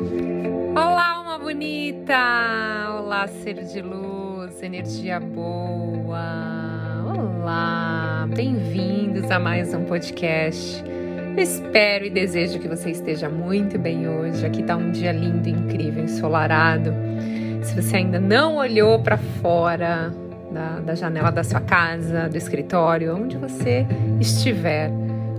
Olá, alma bonita! Olá, ser de luz, energia boa! Olá! Bem-vindos a mais um podcast. espero e desejo que você esteja muito bem hoje. Aqui está um dia lindo, incrível, ensolarado. Se você ainda não olhou para fora da, da janela da sua casa, do escritório, onde você estiver,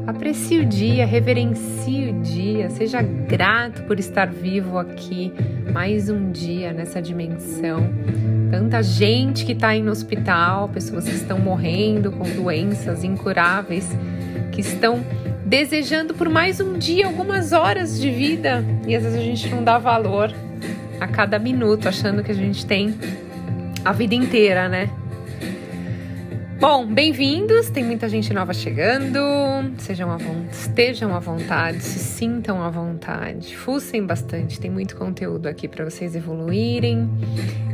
Aprecie o dia, reverencie o dia, seja grato por estar vivo aqui mais um dia nessa dimensão. Tanta gente que está no hospital, pessoas que estão morrendo com doenças incuráveis, que estão desejando por mais um dia, algumas horas de vida, e às vezes a gente não dá valor a cada minuto, achando que a gente tem a vida inteira, né? Bom, bem-vindos. Tem muita gente nova chegando. Sejam à estejam à vontade, se sintam à vontade, fuçem bastante. Tem muito conteúdo aqui para vocês evoluírem.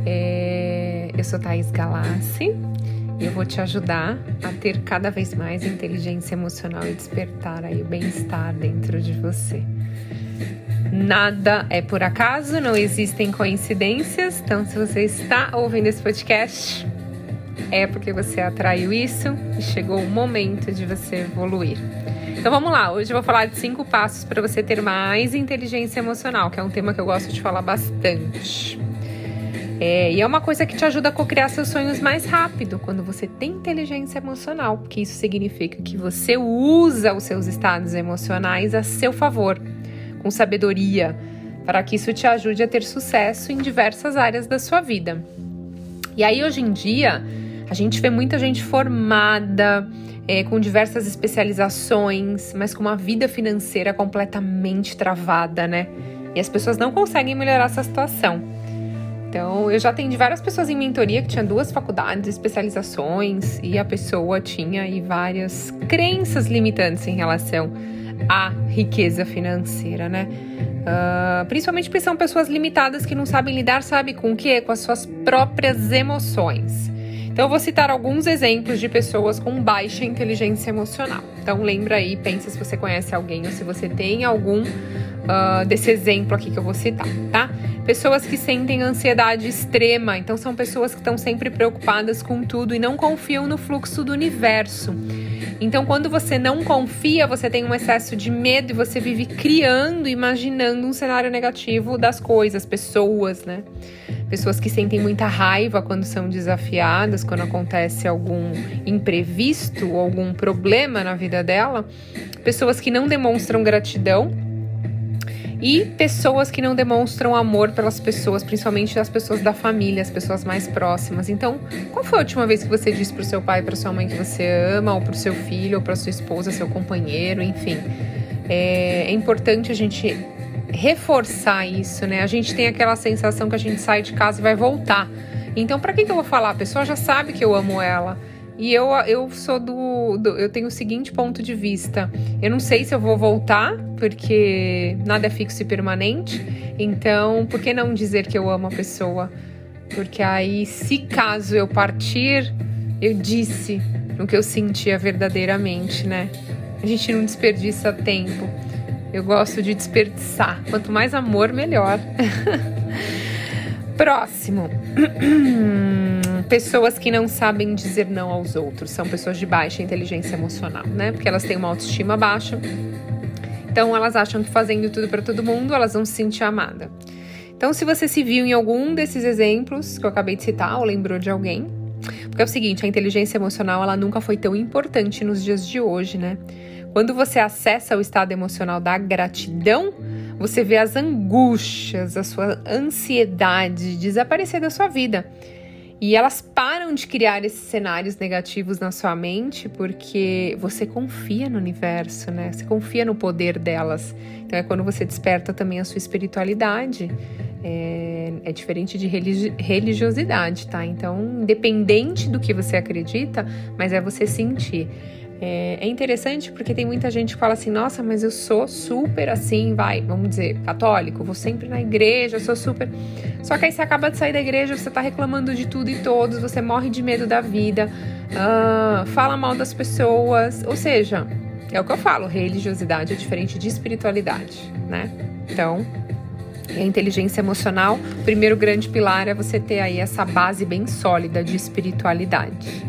É... Eu sou Thais Galassi e eu vou te ajudar a ter cada vez mais inteligência emocional e despertar aí o bem-estar dentro de você. Nada é por acaso, não existem coincidências. Então, se você está ouvindo esse podcast, é porque você atraiu isso e chegou o momento de você evoluir. Então vamos lá, hoje eu vou falar de cinco passos para você ter mais inteligência emocional, que é um tema que eu gosto de falar bastante. É, e é uma coisa que te ajuda a co-criar seus sonhos mais rápido quando você tem inteligência emocional, porque isso significa que você usa os seus estados emocionais a seu favor, com sabedoria, para que isso te ajude a ter sucesso em diversas áreas da sua vida. E aí, hoje em dia, a gente vê muita gente formada, é, com diversas especializações, mas com uma vida financeira completamente travada, né? E as pessoas não conseguem melhorar essa situação. Então, eu já atendi várias pessoas em mentoria que tinham duas faculdades, especializações, e a pessoa tinha aí várias crenças limitantes em relação à riqueza financeira, né? Uh, principalmente porque são pessoas limitadas que não sabem lidar, sabe com o quê? Com as suas próprias emoções. Então, eu vou citar alguns exemplos de pessoas com baixa inteligência emocional. Então, lembra aí, pensa se você conhece alguém ou se você tem algum uh, desse exemplo aqui que eu vou citar, tá? Pessoas que sentem ansiedade extrema, então são pessoas que estão sempre preocupadas com tudo e não confiam no fluxo do universo. Então, quando você não confia, você tem um excesso de medo e você vive criando, imaginando um cenário negativo das coisas, pessoas, né? Pessoas que sentem muita raiva quando são desafiadas, quando acontece algum imprevisto algum problema na vida dela, pessoas que não demonstram gratidão e pessoas que não demonstram amor pelas pessoas, principalmente as pessoas da família, as pessoas mais próximas. Então, qual foi a última vez que você disse para o seu pai, para sua mãe que você ama, ou para o seu filho, ou para sua esposa, seu companheiro, enfim? É, é importante a gente reforçar isso, né? A gente tem aquela sensação que a gente sai de casa e vai voltar. Então, para que, que eu vou falar? A pessoa já sabe que eu amo ela. E eu, eu sou do, do, Eu tenho o seguinte ponto de vista. Eu não sei se eu vou voltar, porque nada é fixo e permanente. Então, por que não dizer que eu amo a pessoa? Porque aí, se caso eu partir, eu disse o que eu sentia verdadeiramente, né? A gente não desperdiça tempo. Eu gosto de desperdiçar. Quanto mais amor, melhor. Próximo. pessoas que não sabem dizer não aos outros. São pessoas de baixa inteligência emocional, né? Porque elas têm uma autoestima baixa. Então elas acham que fazendo tudo para todo mundo, elas vão se sentir amada. Então, se você se viu em algum desses exemplos que eu acabei de citar ou lembrou de alguém, porque é o seguinte, a inteligência emocional ela nunca foi tão importante nos dias de hoje, né? Quando você acessa o estado emocional da gratidão, você vê as angústias, a sua ansiedade desaparecer da sua vida. E elas param de criar esses cenários negativos na sua mente porque você confia no universo, né? Você confia no poder delas. Então é quando você desperta também a sua espiritualidade. É, é diferente de religi religiosidade, tá? Então, independente do que você acredita, mas é você sentir. É, é, interessante porque tem muita gente que fala assim: nossa, mas eu sou super assim, vai, vamos dizer, católico, vou sempre na igreja, sou super. Só que aí você acaba de sair da igreja, você tá reclamando de tudo e todos, você morre de medo da vida, uh, fala mal das pessoas. Ou seja, é o que eu falo: religiosidade é diferente de espiritualidade, né? Então, a inteligência emocional, o primeiro grande pilar é você ter aí essa base bem sólida de espiritualidade.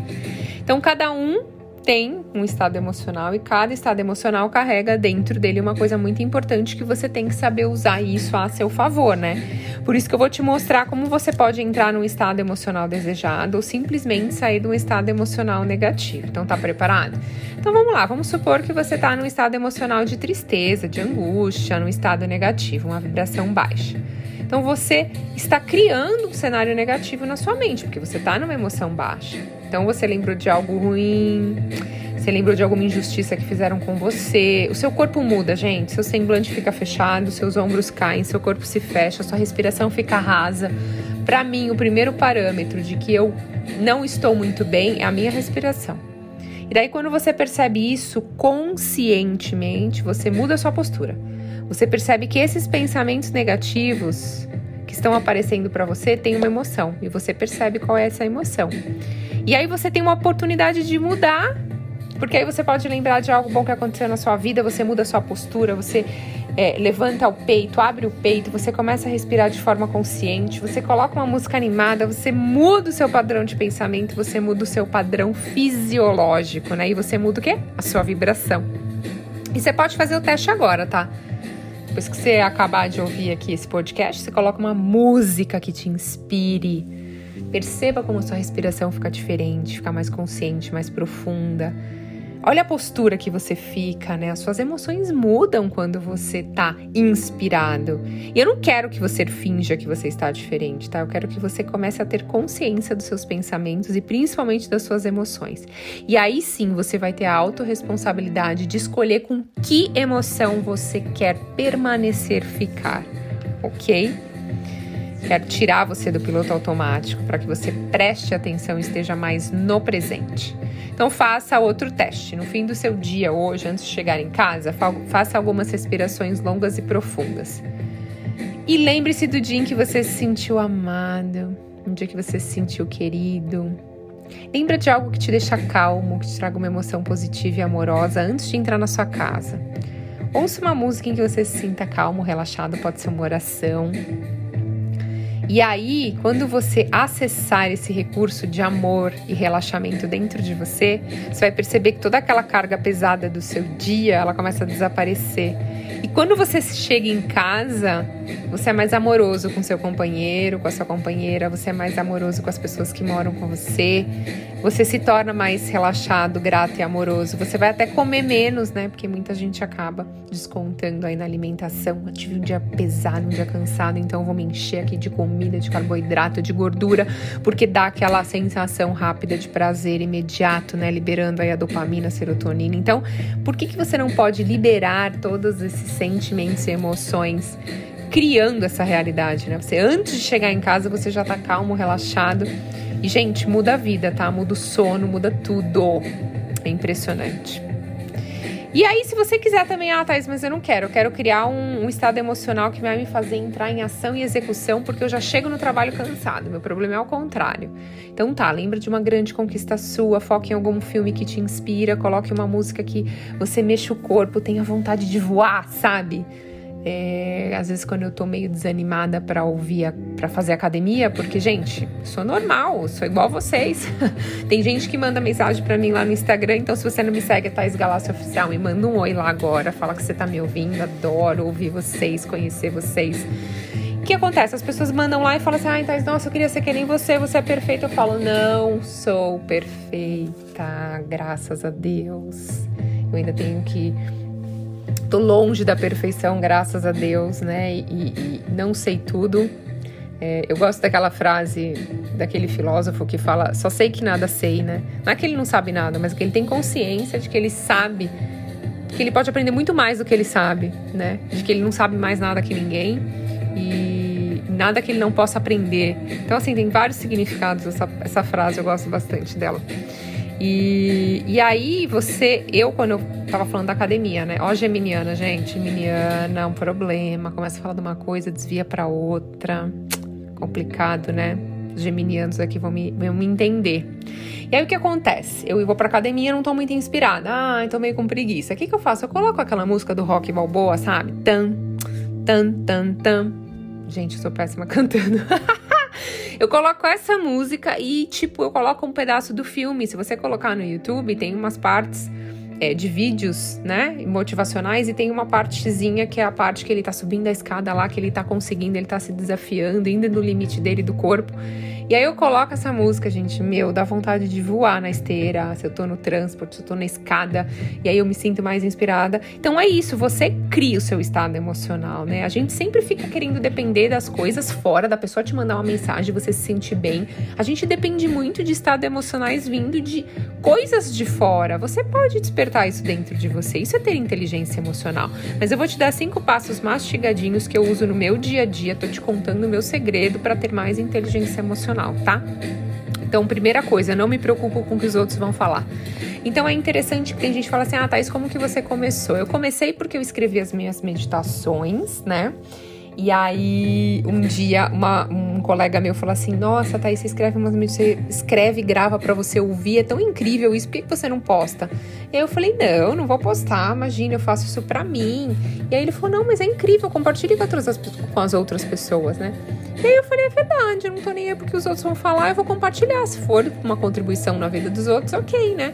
Então, cada um tem um estado emocional e cada estado emocional carrega dentro dele uma coisa muito importante que você tem que saber usar isso a seu favor, né? Por isso que eu vou te mostrar como você pode entrar num estado emocional desejado ou simplesmente sair de um estado emocional negativo. Então tá preparado? Então vamos lá, vamos supor que você está num estado emocional de tristeza, de angústia, num estado negativo, uma vibração baixa. Então você está criando um cenário negativo na sua mente, porque você está numa emoção baixa. Então você lembrou de algo ruim, você lembrou de alguma injustiça que fizeram com você. O seu corpo muda, gente. Seu semblante fica fechado, seus ombros caem, seu corpo se fecha, sua respiração fica rasa. Para mim, o primeiro parâmetro de que eu não estou muito bem é a minha respiração. E daí, quando você percebe isso conscientemente, você muda a sua postura. Você percebe que esses pensamentos negativos que estão aparecendo para você têm uma emoção e você percebe qual é essa emoção. E aí você tem uma oportunidade de mudar, porque aí você pode lembrar de algo bom que aconteceu na sua vida, você muda a sua postura, você é, levanta o peito, abre o peito, você começa a respirar de forma consciente, você coloca uma música animada, você muda o seu padrão de pensamento, você muda o seu padrão fisiológico, né? E você muda o quê? A sua vibração. E você pode fazer o teste agora, tá? Depois que você acabar de ouvir aqui esse podcast, você coloca uma música que te inspire. Perceba como sua respiração fica diferente, fica mais consciente, mais profunda. Olha a postura que você fica, né? As suas emoções mudam quando você tá inspirado. E eu não quero que você finja que você está diferente, tá? Eu quero que você comece a ter consciência dos seus pensamentos e principalmente das suas emoções. E aí sim você vai ter a autorresponsabilidade de escolher com que emoção você quer permanecer ficar, ok? Quero tirar você do piloto automático para que você preste atenção e esteja mais no presente. Então faça outro teste. No fim do seu dia hoje, antes de chegar em casa, faça algumas respirações longas e profundas. E lembre-se do dia em que você se sentiu amado, um dia que você se sentiu querido. Lembra de algo que te deixa calmo, que te traga uma emoção positiva e amorosa antes de entrar na sua casa. Ouça uma música em que você se sinta calmo, relaxado, pode ser uma oração. E aí, quando você acessar esse recurso de amor e relaxamento dentro de você, você vai perceber que toda aquela carga pesada do seu dia, ela começa a desaparecer. E quando você chega em casa, você é mais amoroso com seu companheiro, com a sua companheira, você é mais amoroso com as pessoas que moram com você, você se torna mais relaxado, grato e amoroso. Você vai até comer menos, né? Porque muita gente acaba descontando aí na alimentação. Eu tive um dia pesado, um dia cansado, então eu vou me encher aqui de comida, de carboidrato, de gordura, porque dá aquela sensação rápida de prazer imediato, né? Liberando aí a dopamina, a serotonina. Então, por que, que você não pode liberar todos esses sentimentos e emoções criando essa realidade, né? Você antes de chegar em casa, você já tá calmo, relaxado. E gente, muda a vida, tá? Muda o sono, muda tudo. É impressionante. E aí, se você quiser também, ah, Thais, mas eu não quero, eu quero criar um, um, estado emocional que vai me fazer entrar em ação e execução, porque eu já chego no trabalho cansado. Meu problema é o contrário. Então tá, lembra de uma grande conquista sua, foque em algum filme que te inspira, coloque uma música que você mexa o corpo, tenha vontade de voar, sabe? É, às vezes quando eu tô meio desanimada para ouvir, para fazer academia, porque gente, sou normal, sou igual vocês. Tem gente que manda mensagem para mim lá no Instagram, então se você não me segue, é Thais Galácia Oficial, me manda um oi lá agora, fala que você tá me ouvindo, adoro ouvir vocês, conhecer vocês. O que acontece? As pessoas mandam lá e falam assim: ai, Thais, nossa, eu queria ser que nem você, você é perfeita. Eu falo: não sou perfeita, graças a Deus. Eu ainda tenho que tô longe da perfeição, graças a Deus, né? E, e não sei tudo. É, eu gosto daquela frase daquele filósofo que fala: só sei que nada sei, né? Não é que ele não sabe nada, mas que ele tem consciência de que ele sabe, que ele pode aprender muito mais do que ele sabe, né? De que ele não sabe mais nada que ninguém e nada que ele não possa aprender. Então, assim, tem vários significados essa, essa frase, eu gosto bastante dela. E, e aí você, eu quando eu tava falando da academia, né? Ó, geminiana, gente, geminiana um problema, começa a falar de uma coisa, desvia para outra. Complicado, né? Os geminianos aqui vão me, vão me entender. E aí o que acontece? Eu vou pra academia não tô muito inspirada. Ah, tô meio com preguiça. O que, que eu faço? Eu coloco aquela música do rock balboa, sabe? Tan, tan, tan, tan. Gente, eu sou péssima cantando. Eu coloco essa música e, tipo, eu coloco um pedaço do filme. Se você colocar no YouTube, tem umas partes é, de vídeos, né, motivacionais, e tem uma partezinha que é a parte que ele tá subindo a escada lá, que ele tá conseguindo, ele tá se desafiando, indo no limite dele do corpo. E aí eu coloco essa música, gente, meu, dá vontade de voar na esteira, se eu tô no transporte, se eu tô na escada, e aí eu me sinto mais inspirada. Então é isso, você cria o seu estado emocional, né? A gente sempre fica querendo depender das coisas fora, da pessoa te mandar uma mensagem, você se sentir bem. A gente depende muito de estados emocionais vindo de coisas de fora. Você pode despertar isso dentro de você, isso é ter inteligência emocional. Mas eu vou te dar cinco passos mastigadinhos que eu uso no meu dia a dia, tô te contando o meu segredo para ter mais inteligência emocional tá? Então, primeira coisa, não me preocupo com o que os outros vão falar. Então é interessante que a gente fala assim: "Ah, Thais, como que você começou?". Eu comecei porque eu escrevi as minhas meditações, né? E aí, um dia, uma, um colega meu falou assim: Nossa, Thaís, você escreve umas você escreve e grava para você ouvir, é tão incrível isso, por que você não posta? E aí eu falei: Não, não vou postar, imagina, eu faço isso pra mim. E aí ele falou: Não, mas é incrível, compartilhe com, outras, com as outras pessoas, né? E aí eu falei: É verdade, eu não tô nem aí porque os outros vão falar, eu vou compartilhar. Se for uma contribuição na vida dos outros, ok, né?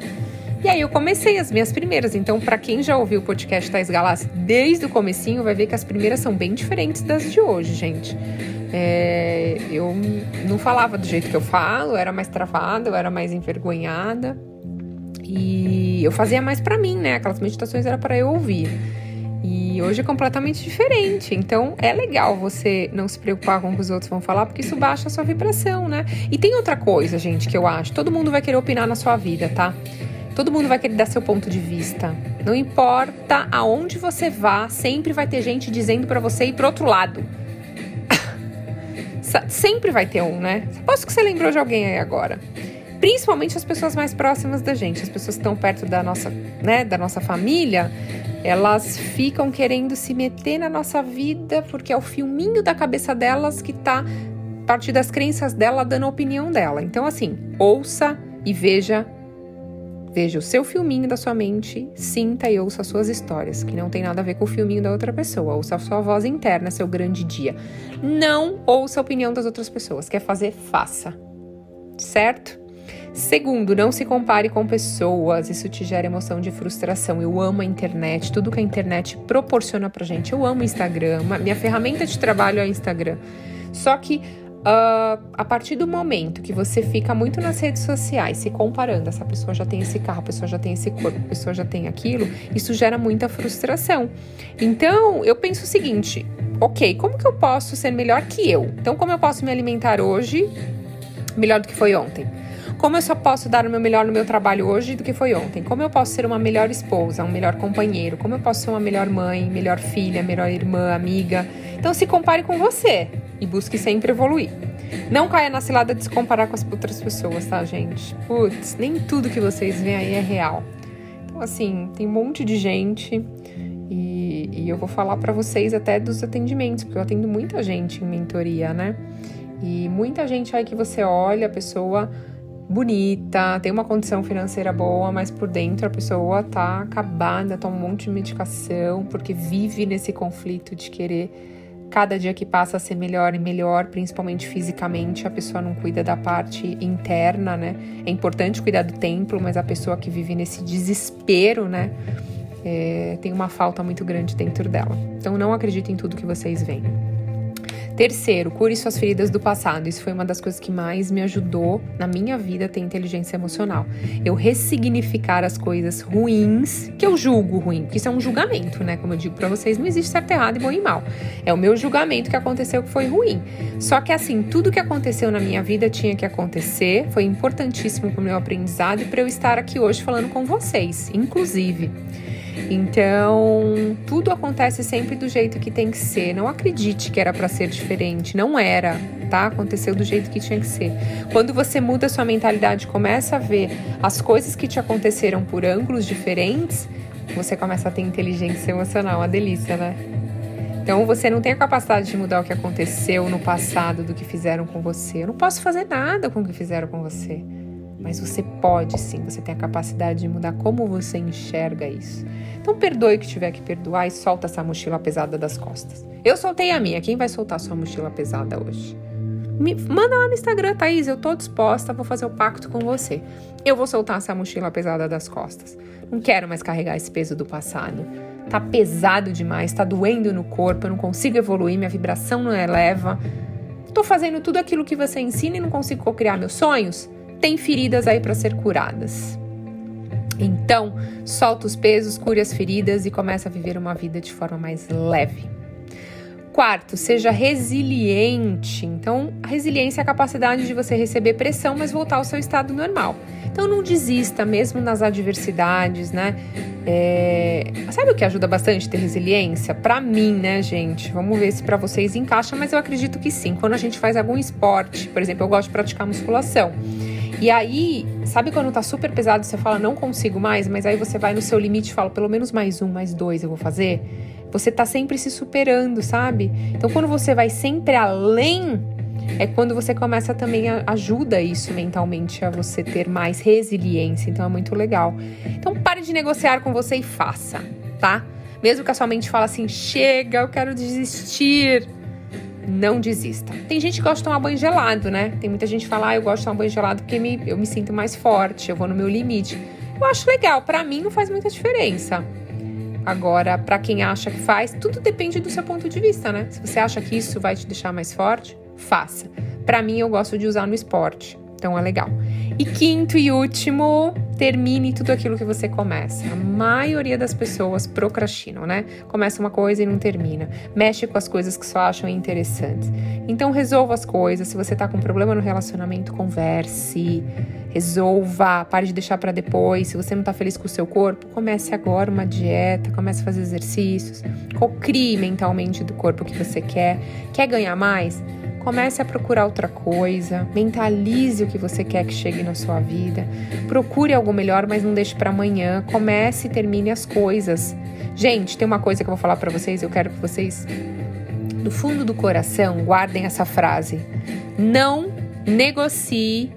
E aí eu comecei as minhas primeiras. Então, para quem já ouviu o podcast Tais Galáxia desde o comecinho, vai ver que as primeiras são bem diferentes das de hoje, gente. É, eu não falava do jeito que eu falo, eu era mais travada, eu era mais envergonhada. E eu fazia mais para mim, né? Aquelas meditações era para eu ouvir. E hoje é completamente diferente. Então é legal você não se preocupar com o que os outros vão falar, porque isso baixa a sua vibração, né? E tem outra coisa, gente, que eu acho: todo mundo vai querer opinar na sua vida, tá? Todo mundo vai querer dar seu ponto de vista. Não importa aonde você vá, sempre vai ter gente dizendo para você ir pro outro lado. sempre vai ter um, né? Posso que você lembrou de alguém aí agora. Principalmente as pessoas mais próximas da gente, as pessoas que estão perto da nossa, né, da nossa família, elas ficam querendo se meter na nossa vida porque é o filminho da cabeça delas que tá a partir das crenças dela dando a opinião dela. Então assim, ouça e veja Veja o seu filminho da sua mente, sinta e ouça as suas histórias, que não tem nada a ver com o filminho da outra pessoa. Ouça a sua voz interna, seu grande dia. Não ouça a opinião das outras pessoas. Quer fazer, faça. Certo? Segundo, não se compare com pessoas, isso te gera emoção de frustração. Eu amo a internet, tudo que a internet proporciona pra gente. Eu amo o Instagram, minha ferramenta de trabalho é o Instagram. Só que Uh, a partir do momento que você fica muito nas redes sociais se comparando, essa pessoa já tem esse carro, a pessoa já tem esse corpo, a pessoa já tem aquilo, isso gera muita frustração. Então, eu penso o seguinte: ok, como que eu posso ser melhor que eu? Então, como eu posso me alimentar hoje melhor do que foi ontem? Como eu só posso dar o meu melhor no meu trabalho hoje do que foi ontem? Como eu posso ser uma melhor esposa, um melhor companheiro? Como eu posso ser uma melhor mãe, melhor filha, melhor irmã, amiga? Então se compare com você e busque sempre evoluir. Não caia na cilada de se comparar com as outras pessoas, tá, gente? Putz, nem tudo que vocês veem aí é real. Então, assim, tem um monte de gente e, e eu vou falar para vocês até dos atendimentos, porque eu atendo muita gente em mentoria, né? E muita gente aí que você olha, a pessoa bonita, tem uma condição financeira boa, mas por dentro a pessoa tá acabada, toma um monte de medicação, porque vive nesse conflito de querer cada dia que passa a ser melhor e melhor, principalmente fisicamente, a pessoa não cuida da parte interna, né? É importante cuidar do templo, mas a pessoa que vive nesse desespero, né? É, tem uma falta muito grande dentro dela. Então não acredite em tudo que vocês veem. Terceiro, cure suas feridas do passado. Isso foi uma das coisas que mais me ajudou na minha vida ter inteligência emocional. Eu ressignificar as coisas ruins que eu julgo ruim, porque isso é um julgamento, né? Como eu digo para vocês, não existe certo, errado e bom e mal. É o meu julgamento que aconteceu que foi ruim. Só que assim, tudo que aconteceu na minha vida tinha que acontecer, foi importantíssimo para o meu aprendizado e para eu estar aqui hoje falando com vocês, inclusive. Então, tudo acontece sempre do jeito que tem que ser. Não acredite que era para ser diferente, não era, tá? Aconteceu do jeito que tinha que ser. Quando você muda sua mentalidade, começa a ver as coisas que te aconteceram por ângulos diferentes, você começa a ter inteligência emocional, uma delícia, né? Então você não tem a capacidade de mudar o que aconteceu no passado do que fizeram com você. Eu não posso fazer nada com o que fizeram com você. Mas você pode sim, você tem a capacidade de mudar como você enxerga isso. Então perdoe o que tiver que perdoar e solta essa mochila pesada das costas. Eu soltei a minha, quem vai soltar sua mochila pesada hoje? Me manda lá no Instagram, Thaís, eu tô disposta, vou fazer o pacto com você. Eu vou soltar essa mochila pesada das costas. Não quero mais carregar esse peso do passado. Tá pesado demais, tá doendo no corpo, eu não consigo evoluir, minha vibração não eleva. Tô fazendo tudo aquilo que você ensina e não consigo co-criar meus sonhos? Tem feridas aí para ser curadas. Então, solta os pesos, cure as feridas e começa a viver uma vida de forma mais leve. Quarto, seja resiliente. Então, a resiliência é a capacidade de você receber pressão, mas voltar ao seu estado normal. Então, não desista, mesmo nas adversidades, né? É... Sabe o que ajuda bastante ter resiliência? Para mim, né, gente? Vamos ver se para vocês encaixa, mas eu acredito que sim. Quando a gente faz algum esporte, por exemplo, eu gosto de praticar musculação. E aí, sabe quando tá super pesado, você fala, não consigo mais, mas aí você vai no seu limite e fala, pelo menos mais um, mais dois eu vou fazer? Você tá sempre se superando, sabe? Então, quando você vai sempre além, é quando você começa também a ajuda isso mentalmente a você ter mais resiliência. Então, é muito legal. Então, pare de negociar com você e faça, tá? Mesmo que a sua mente fale assim, chega, eu quero desistir não desista. Tem gente que gosta de tomar banho gelado, né? Tem muita gente que fala, ah, eu gosto de tomar banho gelado porque me, eu me sinto mais forte, eu vou no meu limite. Eu acho legal, para mim não faz muita diferença. Agora, para quem acha que faz, tudo depende do seu ponto de vista, né? Se você acha que isso vai te deixar mais forte, faça. Para mim, eu gosto de usar no esporte. Então é legal. E quinto e último, termine tudo aquilo que você começa. A maioria das pessoas procrastinam, né? Começa uma coisa e não termina. Mexe com as coisas que só acham interessantes. Então resolva as coisas. Se você tá com problema no relacionamento, converse. Resolva, pare de deixar para depois. Se você não tá feliz com o seu corpo, comece agora uma dieta, comece a fazer exercícios, cocrie mentalmente do corpo que você quer. Quer ganhar mais? Comece a procurar outra coisa, mentalize o que você quer que chegue na sua vida. Procure algo melhor, mas não deixe para amanhã. Comece e termine as coisas. Gente, tem uma coisa que eu vou falar para vocês, eu quero que vocês do fundo do coração guardem essa frase. Não negocie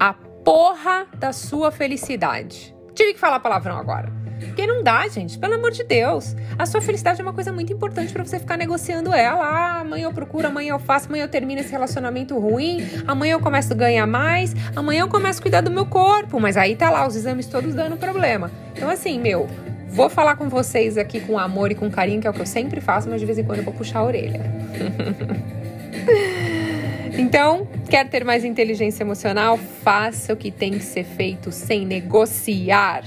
a porra da sua felicidade. Tive que falar palavrão agora. Porque não dá, gente, pelo amor de Deus. A sua felicidade é uma coisa muito importante para você ficar negociando ela. Ah, amanhã eu procuro, amanhã eu faço, amanhã eu termino esse relacionamento ruim, amanhã eu começo a ganhar mais, amanhã eu começo a cuidar do meu corpo. Mas aí tá lá, os exames todos dando problema. Então, assim, meu, vou falar com vocês aqui com amor e com carinho, que é o que eu sempre faço, mas de vez em quando eu vou puxar a orelha. Então, quer ter mais inteligência emocional? Faça o que tem que ser feito sem negociar.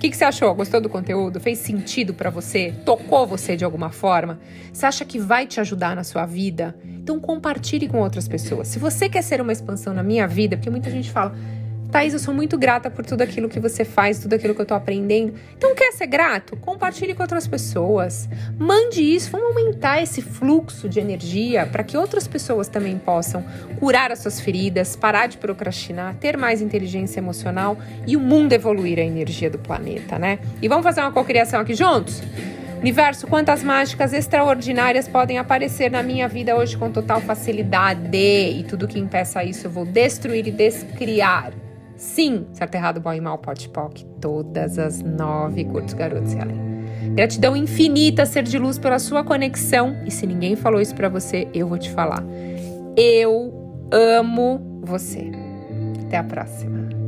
O que, que, você achou? Gostou do conteúdo? Fez sentido para você? Tocou você de alguma forma? Você acha que vai te ajudar na sua vida? Então compartilhe com outras pessoas. Se você quer ser uma expansão na minha vida, porque muita gente fala, Thaís, eu sou muito grata por tudo aquilo que você faz, tudo aquilo que eu tô aprendendo. Então, quer ser grato? Compartilhe com outras pessoas. Mande isso, vamos aumentar esse fluxo de energia para que outras pessoas também possam curar as suas feridas, parar de procrastinar, ter mais inteligência emocional e o mundo evoluir a energia do planeta, né? E vamos fazer uma cocriação aqui juntos? Universo, quantas mágicas extraordinárias podem aparecer na minha vida hoje com total facilidade e tudo que impeça isso eu vou destruir e descriar. Sim, certo, bom e mal, pote, poc, todas as nove curtos garotos e além. Gratidão infinita, ser de luz, pela sua conexão. E se ninguém falou isso para você, eu vou te falar. Eu amo você. Até a próxima.